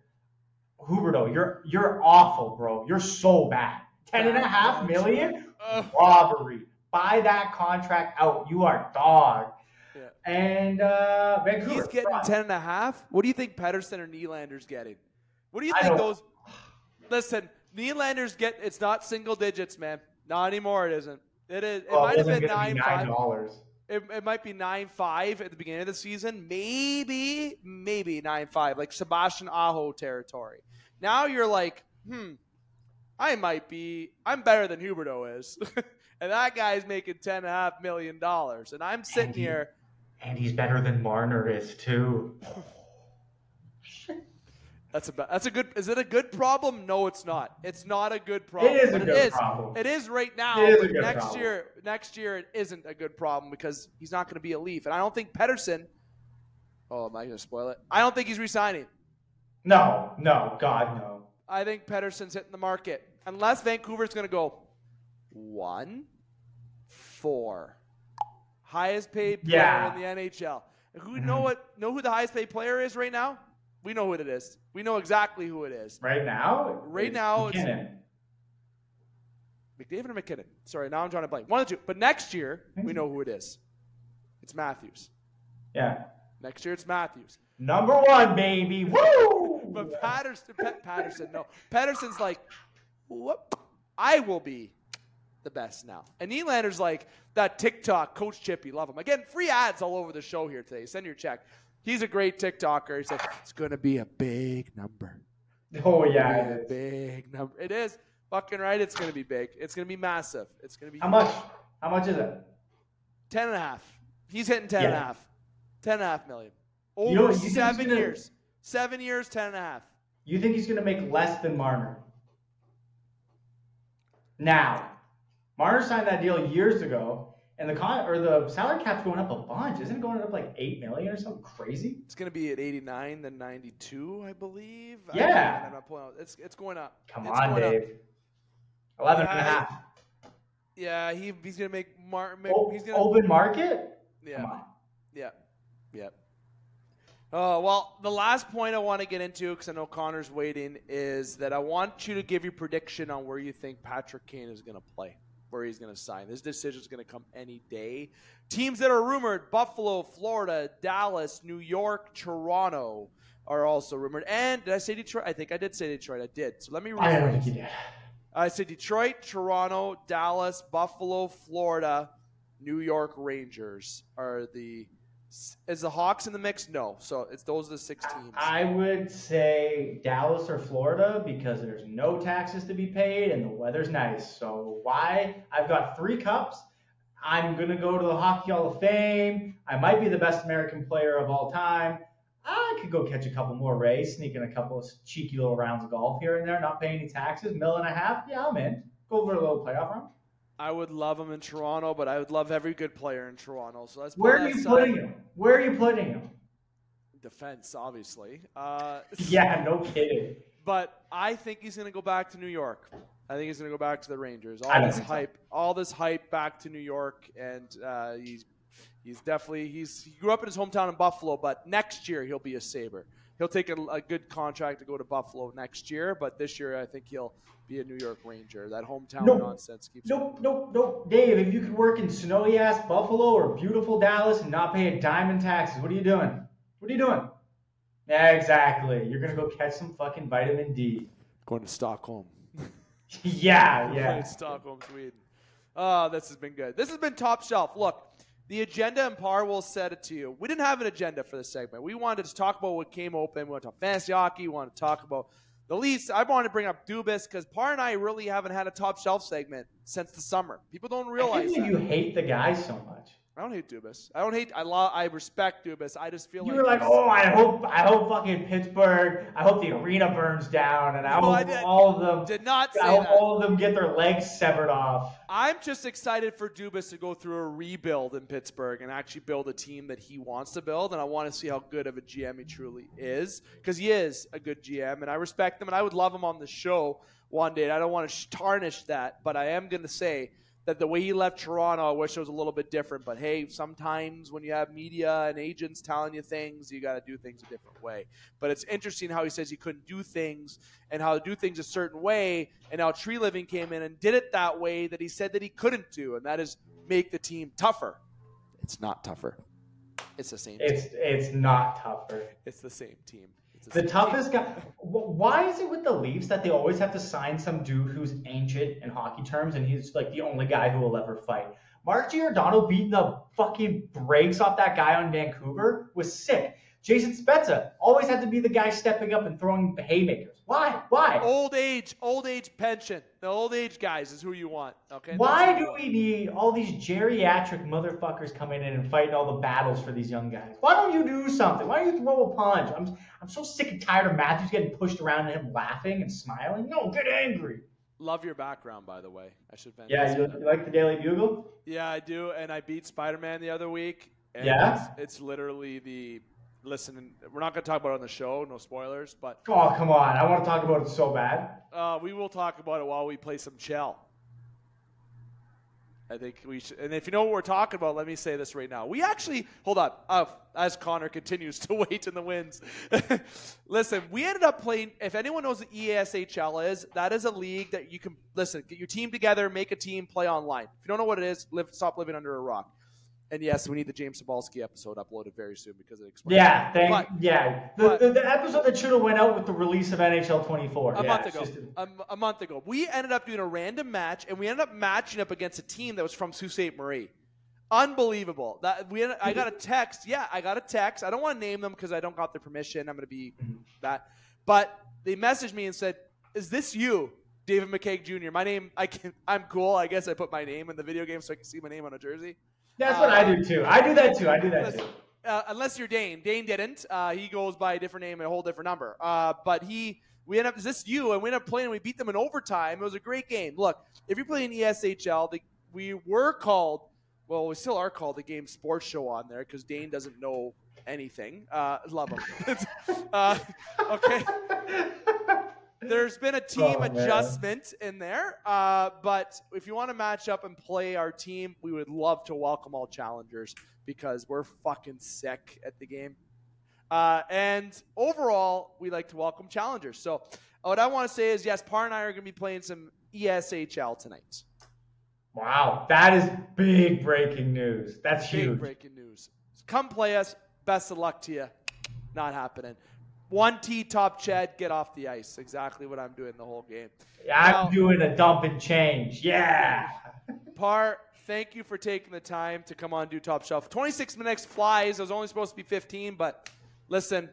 Huberdeau, you're you're awful, bro. You're so bad. Ten and a half million Ugh. robbery. Buy that contract out. You are dog. Yeah. And uh, Vancouver. He's getting fraud. 10 and a half. What do you think Pettersson or Nylander's getting? What do you think those Listen, Nylander's get it's not single digits, man. Not anymore it isn't. It is it Well, might have been gonna be nine nine five. dollars. It, it might be nine five at the beginning of the season. Maybe, maybe nine five, like Sebastian Aho territory. Now you're like, hmm, I might be. I'm better than Huberdeau is, (laughs) and that guy's making ten and a half million dollars, and I'm sitting And he- here. And he's better than Marner is too. (laughs) That's a that's a good. Is it a good problem? No, it's not. It's not a good problem. It is a good it is. problem. It is right now. It is a but good next problem. year, next year it isn't a good problem because he's not going to be a Leaf, and I don't think Pettersson. Oh, am I going to spoil it? I don't think he's resigning. No, no, God, no. I think Pettersson's hitting the market unless Vancouver's going to go one, four, highest paid player Yeah. in the NHL. Who know mm-hmm. what? Know who the highest paid player is right now? We know who it is. We know exactly who it is. Right now? Right now, it's- MacKinnon. McDavid or MacKinnon? Sorry, now I'm trying to blank. One of the two. But next year, we know who it is. It's Matthews. Yeah. Next year, it's Matthews. Number one, baby. (laughs) Woo! But Pettersson, Pat, Pettersson, no. Pettersson's like, what? I will be the best now. And Nylander's like that TikTok Coach Chippy, love him. Again, free ads all over the show here today. Send your check. He's a great TikToker. He said it's going to be a big number. oh, yeah. gonna be it a is. big number. It is fucking right. It's going to be big. It's going to be massive. It's going to be How much? How much is it? 10 and a half. He's hitting 10 and a Yeah. half. 10 and a half million. You know, you he's seven gonna- years. Seven years, 10 and a half. You think he's going to make less than Marner? Now, Marner signed that deal years ago, and the con or the salary cap's going up a bunch. Isn't it going up like eight million or something crazy? It's going to be at 89, then 92, I believe. I- Yeah. I'm not pulling out. It's, it's going up. Come It's on, going up. Dave. Eleven and a Yeah, half. Yeah, he, he's going to make Mar- make, O- he's to open market? Yeah. Come on. Yeah. Yep. Oh, well, the last point I want to get into, because I know Connor's waiting, is that I want you to give your prediction on where you think Patrick Kane is going to play, where he's going to sign. This decision is going to come any day. Teams that are rumored Buffalo, Florida, Dallas, New York, Toronto are also rumored. And did I say Detroit? I think I did say Detroit. I did. So let me I don't think you did. I said Detroit, Toronto, Dallas, Buffalo, Florida, New York Rangers are the. Is the Hawks in the mix? No. So it's those are the six teams. I would say Dallas or Florida because there's no taxes to be paid and the weather's nice. So why? I've got three cups. I'm gonna go to the Hockey Hall of Fame. I might be the best American player of all time. I could go catch a couple more rays, sneak in a couple of cheeky little rounds of golf here and there, not pay any taxes, mill and a half. Yeah, I'm in. Go for a little playoff run. I would love him in Toronto, but I would love every good player in Toronto. So that's Where are you putting him? Where are you putting him? Defense, obviously. Uh, (laughs) Yeah, no kidding. But I think he's going to go back to New York. I think he's going to go back to the Rangers. All this think so. hype, all this hype back to New York, and uh, he's he's definitely he's he grew up in his hometown in Buffalo, but next year he'll be a Saber. He'll take a, a good contract to go to Buffalo next year, but this year I think he'll be a New York Ranger. That hometown Nope. nonsense keeps. Nope, nope, nope. Dave, if you could work in snowy ass Buffalo or beautiful Dallas and not pay a dime in taxes, what are you doing? What are you doing? Yeah, exactly. You're gonna go catch some fucking vitamin D. Going to Stockholm. (laughs) yeah, (laughs) Going yeah. to Stockholm, Sweden. Oh, this has been good. This has been top shelf. Look, the agenda and par will set it to you. We didn't have an agenda for this segment. We wanted to talk about what came open. We want to talk fantasy hockey. We want to talk about the least. I wanted to bring up Dubas because Parr and I really haven't had a top shelf segment since the summer. People don't realize that. you hate the guy so much. I don't hate Dubas. I don't hate. I love. I respect Dubas. I just feel You like you were like, oh, I hope, I hope fucking Pittsburgh. I hope the arena burns down, and I No, hope I did- all of them. did not I hope that. all of them get their legs severed off. I'm just excited for Dubas to go through a rebuild in Pittsburgh and actually build a team that he wants to build. And I want to see how good of a GM he truly is because he is a good GM and I respect him and I would love him on the show one day. And I don't want to tarnish that, but I am going to say that the way he left Toronto, I wish it was a little bit different. But hey, sometimes when you have media and agents telling you things, you got to do things a different way. But it's interesting how he says he couldn't do things and how to do things a certain way, and how Treliving came in and did it that way that he said that he couldn't do, and that is make the team tougher. It's not tougher. It's the same. It's team. it's not tougher. It's the same team. The toughest guy. Why is it with the Leafs that they always have to sign some dude who's ancient in hockey terms and he's like the only guy who will ever fight? Mark Giordano beating the fucking brakes off that guy on Vancouver was sick. Jason Spezza always had to be the guy stepping up and throwing the haymakers. Why? Why? Old age, old age pension. The old age guys is who you want. Okay. Why do we need all these geriatric motherfuckers coming in and fighting all the battles for these young guys? Why don't you do something? Why don't you throw a punch? I'm, I'm so sick and tired of Matthews getting pushed around and him laughing and smiling. No, get angry. Love your background, by the way. I should. Yeah, mention you, you like the Daily Bugle? Yeah, I do, and I beat Spider Man the other week. Yeah? it's, it's literally the listen. We're not going to talk about it on the show, no spoilers, but Oh, come on. I want to talk about it so bad. uh, we will talk about it while we play some Shell. I think we should. And if you know what we're talking about, let me say this right now. We actually hold on. Uh, as Connor continues (laughs) to wait in the winds. (laughs) listen, we ended up playing. If anyone knows what EASHL is, that is a league that you can listen. Get your team together, make a team, play online. If you don't know what it is, live. Stop living under a rock. And yes, we need the James Sabalski episode uploaded very soon because it explains. Yeah, thank But- yeah. The, but- the, the episode that should have went out with the release of NHL 24. a yeah, month ago. just- A, a month ago, we ended up doing a random match, and we ended up matching up against a team that was from Sault Ste. Marie. Unbelievable! That we, ended, I got a text. Yeah, I got a text. I don't want to name them because I don't got their permission. I'm going to be Mhm. that. But they messaged me and said, "Is this you, David McCaig Jr.? My name. I can. I'm cool. I guess I put my name in the video game so I can see my name on a jersey." That's what I do too. I do that too. I do that Listen, too. uh, unless you're Dane. Dane didn't. Uh, he goes by a different name and a whole different number. Uh, but he, we end up, is this you? And we end up playing. We beat them in overtime. It was a great game. Look, if you're playing E ESHL, the, we were called. Well, we still are called the Game Sports Show on there because Dane doesn't know anything. Uh, love him. (laughs) uh, okay. (laughs) There's been a team Oh, adjustment in there, uh, but if you want to match up and play our team, we would love to welcome all challengers because we're fucking sick at the game. Uh, and overall, we like to welcome challengers. So, what I want to say is, yes, Parr and I are going to be playing some ESHL tonight. Wow, that is big breaking news. That's huge. Big huge. breaking news. Come play us. Best of luck to you. Not happening. One T top Chad, get off the ice. Exactly what I'm doing the whole game. Yeah, I'm Now- doing a dump and change. Yeah. (laughs) Parr, thank you for taking the time to come on do Top Shelf. 26 minutes flies. It was only supposed to be 15, but listen,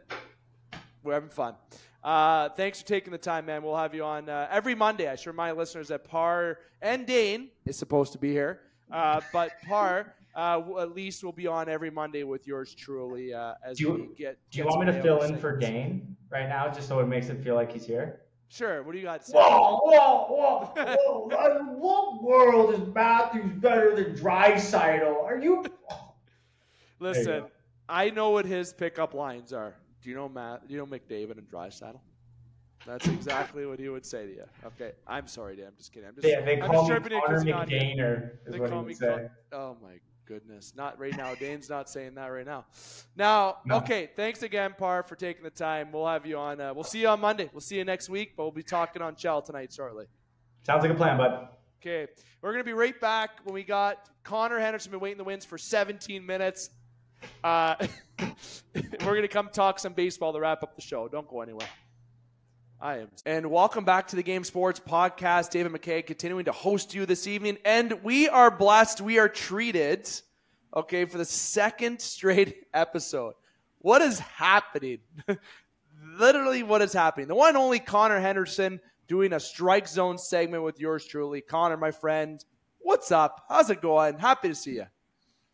we're having fun. Uh, thanks for taking the time, man. We'll have you on uh, every Monday. I should remind listeners that Parr and Dane is supposed to be here, uh, but Parr uh, at least will be on every Monday with yours truly uh, as Do you- we get. Do you want me to fill in for. Dane right now, just so it makes it feel like he's here? Sure. What do you got? To say? Whoa, whoa, whoa, whoa! In (laughs) what world is Matthews better than Draisaitl? Are (laughs) you? Listen, go. I know what his pickup lines are. Do you know Matt? Do you know McDavid and Draisaitl? That's exactly what he would say to you. Okay, I'm sorry, Dan. I'm just kidding. I'm just. Yeah, they I'm call just me chirping it 'cause Connor you're not here. McDaner, is They what he call would me say. Con- oh my goodness, not right now. Dane's not saying that right now. Now, No. okay, thanks again, Parr, for taking the time. We'll have you on. Uh, we'll see you on Monday. We'll see you next week, but we'll be talking on Shell tonight shortly. Sounds like a plan, bud. Okay, we're gonna be right back when we got Connor Henderson been waiting the wins for 17 minutes. Uh, (laughs) we're gonna come talk some baseball to wrap up the show. Don't go anywhere. I am. And welcome back to the Game Sports Podcast. David McCaig continuing to host you this evening. And we are blessed. We are treated, okay, for the second straight (laughs) episode. What is happening? (laughs) Literally, what is happening? The one and only Connor Henderson doing a strike zone segment with yours truly. Connor, my friend, what's up? How's it going? Happy to see you.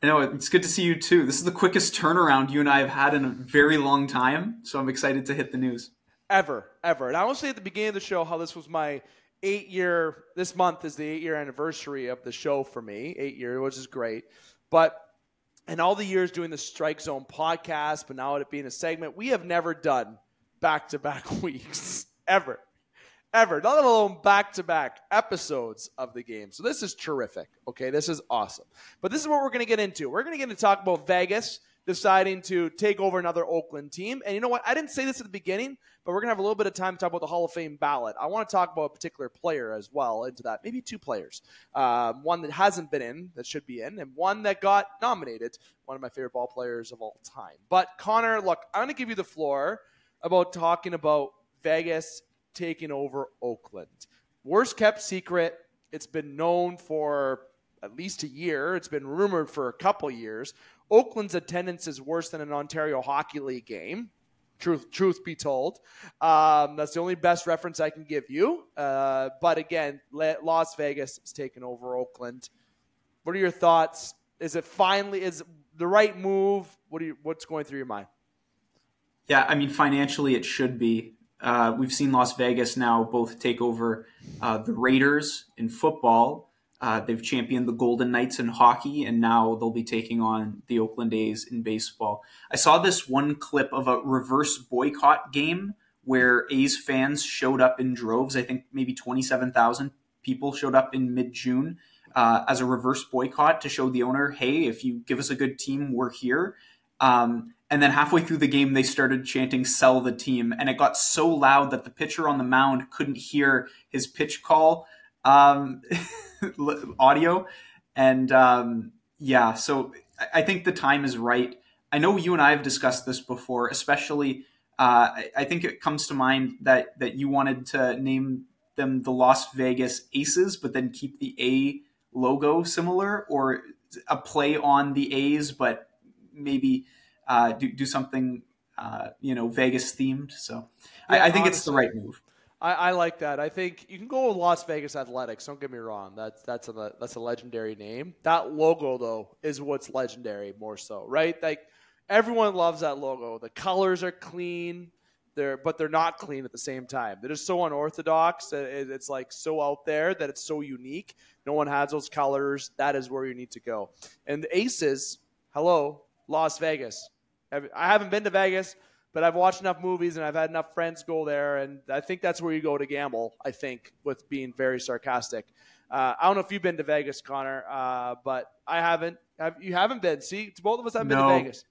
You know, it's good to see you too. This is the quickest turnaround you and I have had in a very long time, so I'm excited to hit the news. Ever, ever. And I want to say at the beginning of the show how this was my eight year. This month is the eight year anniversary of the show for me. Eight year, which is great. But in all the years doing the Strike Zone podcast, but now it being a segment, we have never done back to back weeks ever. Ever, not alone back to back episodes of the game. So, this is terrific. Okay, this is awesome. But this is what we're going to get into. We're going to get into talk about Vegas deciding to take over another Oakland team. And you know what? I didn't say this at the beginning, but we're going to have a little bit of time to talk about the Hall of Fame ballot. I want to talk about a particular player as well into that. Maybe two players. Um, one that hasn't been in, that should be in, and one that got nominated. One of my favorite ball players of all time. But Connor, look, I'm going to give you the floor about talking about Vegas taking over Oakland. Worst kept secret. It's been known for at least a year. It's been rumored for a couple years. Oakland's attendance is worse than an Ontario Hockey League game. Truth, truth be told, um, that's the only best reference I can give you. Uh, but again, La- Las Vegas is taking over Oakland. What are your thoughts? Is it finally is it the right move? What do you, what's going through your mind? Yeah, I mean, financially, it should be. Uh, we've seen Las Vegas now both take over uh, the Raiders in football. Uh, they've championed the Golden Knights in hockey, and now they'll be taking on the Oakland A's in baseball. I saw this one clip of a reverse boycott game where A's fans showed up in droves. I think maybe 27,000 people showed up in mid June uh, as a reverse boycott to show the owner, hey, if you give us a good team, we're here. Um, and then halfway through the game, they started chanting "Sell the team," and it got so loud that the pitcher on the mound couldn't hear his pitch call um, (laughs) audio. And um, yeah, so I- think the time is right. I know you and I have discussed this before, especially. Uh, I- I think it comes to mind that that you wanted to name them the Las Vegas Aces, but then keep the A logo similar, or a play on the A's, but maybe uh, do do something uh, you know Vegas themed. So Yeah, I, I think it's the right move. I, I like that. I think you can go with Las Vegas Athletics. Don't get me wrong. That's that's a that's a legendary name. That logo though is what's legendary more so, right? Like everyone loves that logo. The colors are clean. They're but they're not clean at the same time. They're just so unorthodox. it- It's like so out there that it's so unique. No one has those colors. That is where you need to go. And the Aces, hello, Las Vegas. I haven't been to Vegas, but I've watched enough movies and I've had enough friends go there, and I think that's where you go to gamble. I think, with being very sarcastic. Uh, I don't know if you've been to Vegas, Connor, uh, but I haven't. Have, you haven't been? See, both of us haven't been to Vegas.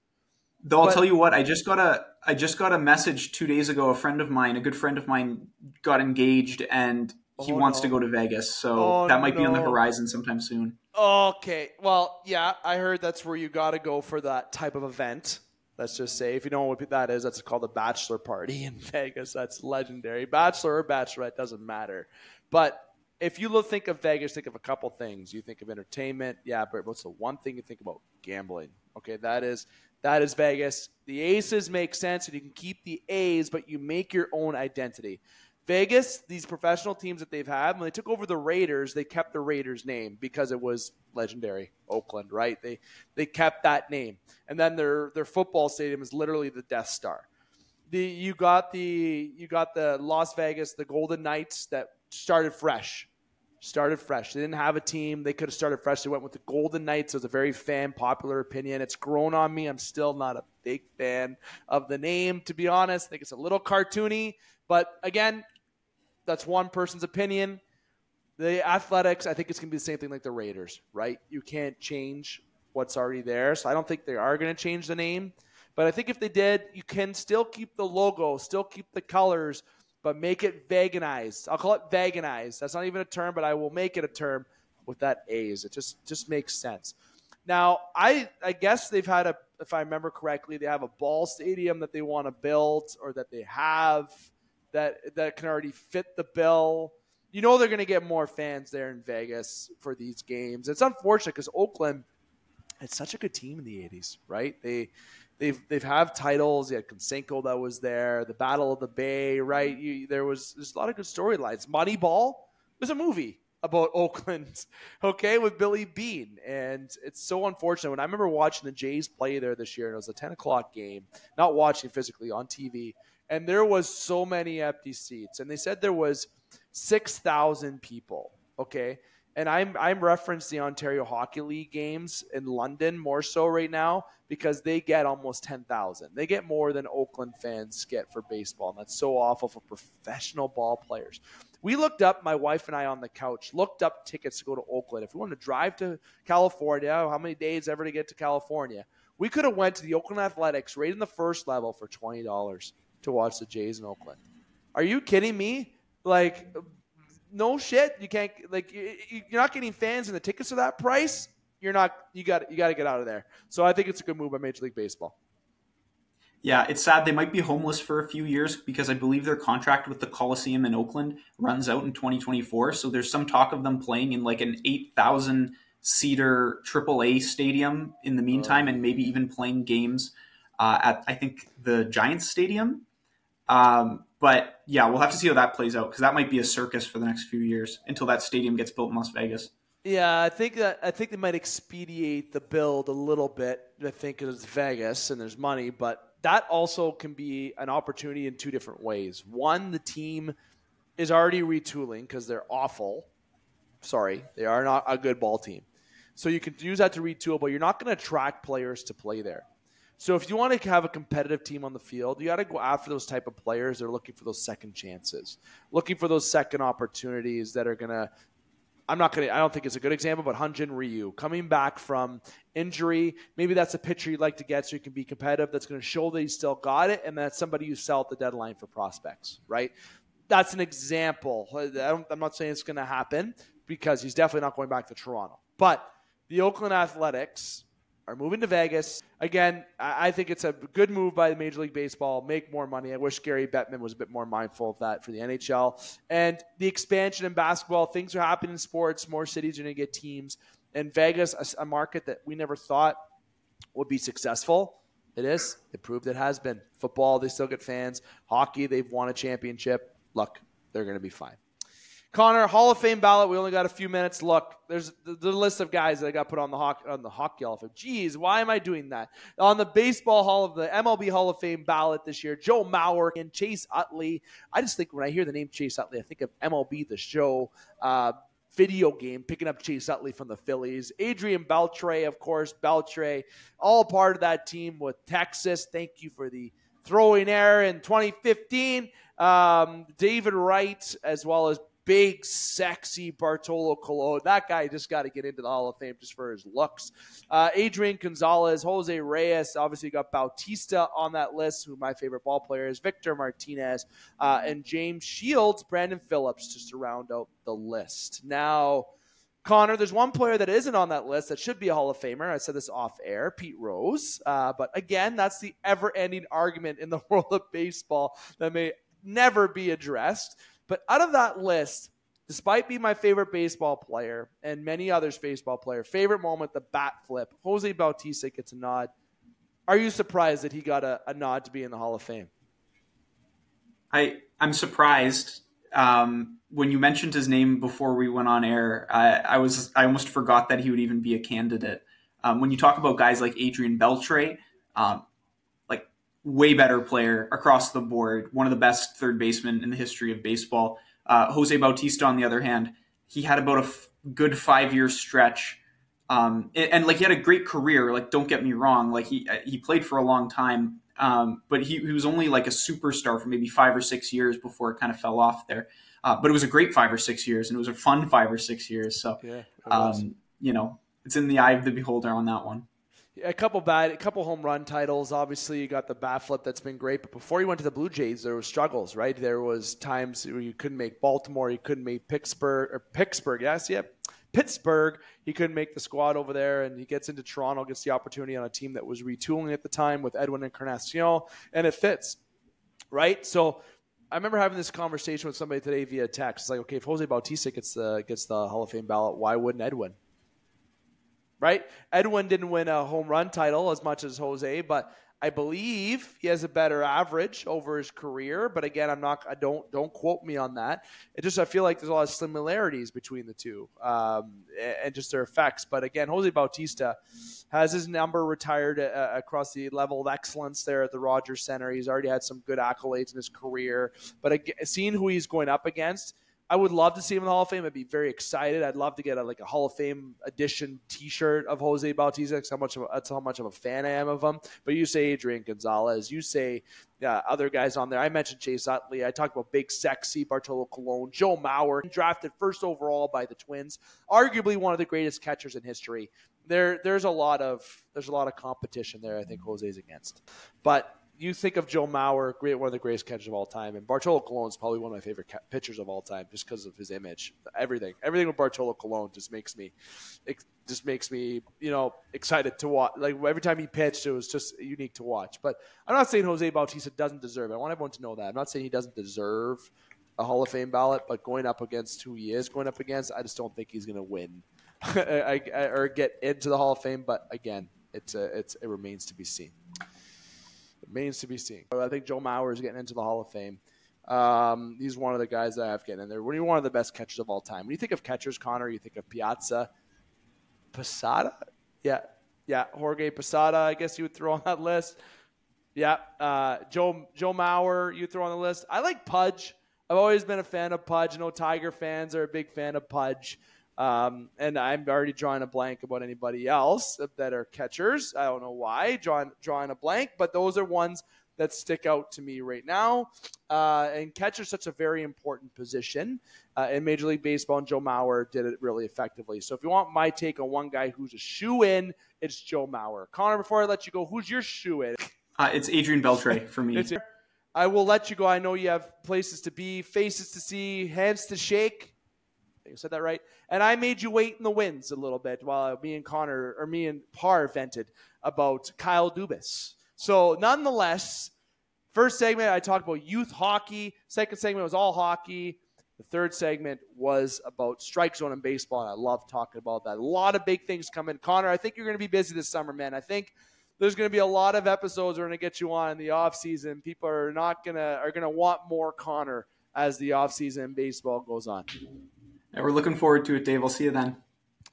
Though I'll But- tell you what, I just got a I just got a message two days ago. A friend of mine, a good friend of mine, got engaged and he Oh, wants no. to go to Vegas. So Oh, that might be on the horizon sometime soon. Okay. Well, yeah, I heard that's where you got to go for that type of event. Let's just say, if you don't know what that is, that's called a bachelor party in (laughs) Vegas. That's legendary. Bachelor or bachelorette doesn't matter. But if you look, think of Vegas, think of a couple things. You think of entertainment, yeah, but what's the one thing you think about? Gambling. Okay, that is that is Vegas. The Aces make sense, and you can keep the A's, but you make your own identity. Vegas, these professional teams that they've had, when they took over the Raiders, they kept the Raiders name because it was legendary. Oakland, right? They they kept that name. And then their their football stadium is literally the Death Star. The you got the you got the Las Vegas, the Golden Knights that started fresh. started fresh. They didn't have a team. They could have started fresh. They went with the Golden Knights. It was a very fan popular opinion. It's grown on me. I'm still not a big fan of the name, to be honest. I think it's a little cartoony. But again, that's one person's opinion. The Athletics, I think it's going to be the same thing like the Raiders, right? You can't change what's already there. So I don't think they are going to change the name. But I think if they did, you can still keep the logo, still keep the colors, but make it veganized. I'll call it veganized. That's not even a term, but I will make it a term with that A's. It just just makes sense. Now, I I guess they've had a if I remember correctly, they have a ball stadium that they want to build or that they have that that can already fit the bill. You know they're going to get more fans there in Vegas for these games. It's unfortunate because Oakland, it's such a good team in the '80s, right? They they've they've have titles. You had Canseco that was there, the Battle of the Bay, right? You, there was there's a lot of good storylines. Moneyball was a movie about (laughs) Oakland, okay, with Billy Beane. and it's so unfortunate. When I remember watching the Jays play there this year, and it was a 10 o'clock game, not watching physically on TV, and there was so many empty seats, and they said there was 6,000 people, okay and I'm I'm referencing the Ontario Hockey League games in London more so right now because they get almost ten thousand. They get more than Oakland fans get for baseball, and that's so awful for professional ball players. We looked up, my wife and I on the couch, looked up tickets to go to Oakland. If we wanted to drive to California, how many days ever to get to California? We could have went to the Oakland Athletics right in the first level for twenty dollars to watch the Jays in Oakland. Are you kidding me? Like no shit. You can't like you're not getting fans and the tickets are that price. You're not. You got. You got to get out of there. So I think it's a good move by Major League Baseball. Yeah, it's sad they might be homeless for a few years because I believe their contract with the Coliseum in Oakland runs out in 2024. So there's some talk of them playing in like an 8,000 seater AAA stadium in the meantime, oh. and maybe even playing games uh, at I think the Giants Stadium. Um, but yeah, we'll have to see how that plays out because that might be a circus for the next few years until that stadium gets built in Las Vegas. Yeah, I think that I think they might expedite the build a little bit. I think it's Vegas and there's money, but that also can be an opportunity in two different ways. One, the team is already retooling because they're awful. Sorry, they are not a good ball team. So you can use that to retool, but you're not going to attract players to play there. So if you want to have a competitive team on the field, you got to go after those type of players They're looking for those second chances, looking for those second opportunities that are going to. I'm not going to, I don't think it's a good example, but Hyun-Jin Ryu coming back from injury. Maybe that's a pitcher you'd like to get so you can be competitive. That's going to show that he's still got it. And that's somebody you sell at the deadline for prospects, right? That's an example. I'm not saying it's going to happen because he's definitely not going back to Toronto. But the Oakland Athletics are moving to Vegas. Again, I think it's a good move by the Major League Baseball. Make more money. I wish Gary Bettman was a bit more mindful of that for the NHL. And the expansion in basketball, things are happening in sports. More cities are going to get teams. And Vegas, a, a market that we never thought would be successful. It is. It proved it has been. Football, they still get fans. Hockey, they've won a championship. Look, they're going to be fine. Connor, Hall of Fame ballot. We only got a few minutes. Look, there's the, the list of guys that I got put on the hockey on the hockey Hall of Fame. Jeez, why am I doing that? On the baseball Hall of the MLB Hall of Fame ballot this year, Joe Mauer and Chase Utley. I just think when I hear the name Chase Utley, I think of MLB the Show. Uh, video game picking up Chase Utley from the Phillies. Adrian Beltre, of course, Beltre, all part of that team with Texas. Thank you for the throwing error in 2015. Um, David Wright, as well as big, sexy Bartolo Colon. That guy just got to get into the Hall of Fame just for his looks. Uh, Adrian Gonzalez, Jose Reyes, obviously got Bautista on that list, who my favorite ball player is, Victor Martinez, uh, and James Shields, Brandon Phillips, just to round out the list. Now, Connor, there's one player that isn't on that list that should be a Hall of Famer. I said this off air, Pete Rose. Uh, but again, that's the ever ending argument in the (laughs) world of baseball that may never be addressed. But out of that list, despite being my favorite baseball player and many others' baseball player, favorite moment, the bat flip, Jose Bautista gets a nod. Are you surprised that he got a, a nod to be in the Hall of Fame? I I'm surprised. Um, when you mentioned his name before we went on air, I, I was I almost forgot that he would even be a candidate. Um, when you talk about guys like Adrian Beltre, um, way better player across the board, one of the best third basemen in the history of baseball. Uh, Jose Bautista, on the other hand, he had about a f- good five year stretch. Um, and, and, like he had a great career. Like, don't get me wrong. Like he he played for a long time, um, but he, he was only like a superstar for maybe five or six years before it kind of fell off there. Uh, but it was a great five or six years, and it was a fun five or six years. So, Yeah, um, you know, it's in the eye of the beholder on that one. A couple bad, a couple home run titles. Obviously, you got the bat flip that's been great. But before you went to the Blue Jays, there was struggles, right? There was times where you couldn't make Baltimore, you couldn't make Pittsburgh or Pittsburgh. Yes, yeah, Pittsburgh. He couldn't make the squad over there, and he gets into Toronto, gets the opportunity on a team that was retooling at the time with Edwin Encarnacion, and it fits, right? So. I remember having this conversation with somebody today via text. It's like, okay, if Jose Bautista gets the gets the Hall of Fame ballot, why wouldn't Edwin? Right? Edwin didn't win a home run title as much as Jose, but I believe he has a better average over his career. But again, I'm not. I don't don't quote me on that. It just I feel like there's a lot of similarities between the two, um, and just their effects. But again, Jose Bautista has his number retired uh, across the level of excellence there at the Rogers Center. He's already had some good accolades in his career. But again, seeing who he's going up against. I would love to see him in the Hall of Fame. I'd be very excited. I'd love to get a, like a Hall of Fame edition T-shirt of Jose Bautista. How much of a, that's how much of a fan I am of him. But you say Adrian Gonzalez, you say yeah, other guys on there. I mentioned Chase Utley. I talked about Big Sexy, Bartolo Colon, Joe Mauer, drafted first overall by the Twins, arguably one of the greatest catchers in history. There, there's a lot of there's a lot of competition there. I think Jose's against, but you think of Joe Mauer, great one of the greatest catchers of all time, and Bartolo Colon is probably one of my favorite ca- pitchers of all time, just because of his image. Everything, everything with Bartolo Colon just makes me, it just makes me, you know, excited to watch. Like every time he pitched, it was just unique to watch. But I'm not saying Jose Bautista doesn't deserve it. I want everyone to know that. I'm not saying he doesn't deserve a Hall of Fame ballot, but going up against who he is going up against, I just don't think he's going to win (laughs) I, I, or get into the Hall of Fame. But again, it's a, it's it remains to be seen remains to be seen. I think Joe Mauer is getting into the Hall of Fame. Um, he's one of the guys that I have getting in there. When you're one of the best catchers of all time, when you think of catchers, Connor, you think of Piazza, Posada, yeah, yeah, Jorge Posada. I guess you would throw on that list. Yeah, uh, Joe Joe Mauer, you throw on the list. I like Pudge. I've always been a fan of Pudge. Know Tiger fans are a big fan of Pudge. Um, and I'm already drawing a blank about anybody else that are catchers. I don't know why, drawing drawing a blank, but those are ones that stick out to me right now. Uh, and catcher is such a very important position uh, in Major League Baseball, and Joe Mauer did it really effectively. So if you want my take on one guy who's a shoe in, it's Joe Mauer. Connor, before I let you go, who's your shoe in? Uh, it's Adrian Beltre for me. I will let you go. I know you have places to be, faces to see, hands to shake. I said that right. And I made you wait in the winds a little bit while me and Connor, or me and Parr vented about Kyle Dubas. So, nonetheless, first segment I talked about youth hockey. Second segment was all hockey. The third segment was about strike zone in baseball, and I love talking about that. A lot of big things coming. Connor, I think you're going to be busy this summer, man. I think there's going to be a lot of episodes we're going to get you on in the off season. People are not going to are going to want more Connor as the off season baseball goes on. And we're looking forward to it, Dave. I'll see you then.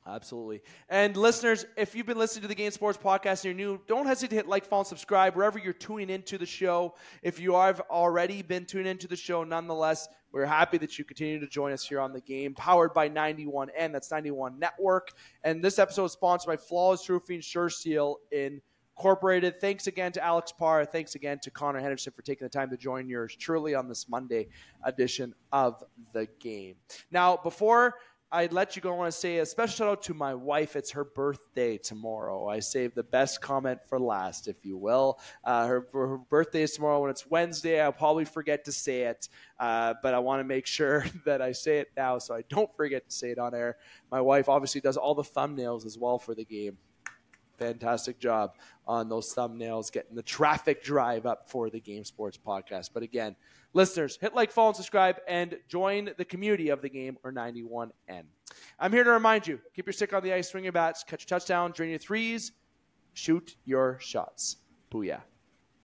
Absolutely. And listeners, if you've been listening to the Game Sports Podcast and you're new, don't hesitate to hit like, follow, and subscribe wherever you're tuning into the show. If you have already been tuning into the show, nonetheless, we're happy that you continue to join us here on the game, powered by 91N. That's 91 Network. And this episode is sponsored by Flawless Roofing Sure Seal Incorporated. Thanks again to Alex Parr. Thanks again to Connor Henderson for taking the time to join yours truly on this Monday edition of the game. Now, before I let you go, I want to say a special shout out to my wife. It's her birthday tomorrow. I saved the best comment for last, if you will. Uh, her, her birthday is tomorrow. When it's Wednesday, I'll probably forget to say it, uh, but I want to make (laughs) sure that I say it now so I don't forget to say it on air. My wife obviously does all the thumbnails as well for the game fantastic job on those thumbnails, getting the traffic drive up for the Game Sports podcast. But again, listeners, hit like, follow, and subscribe, and join the community of the game or 91N. I'm here to remind you keep your stick on the ice, swing your bats, catch a touchdown, drain your threes, shoot your shots. Booyah.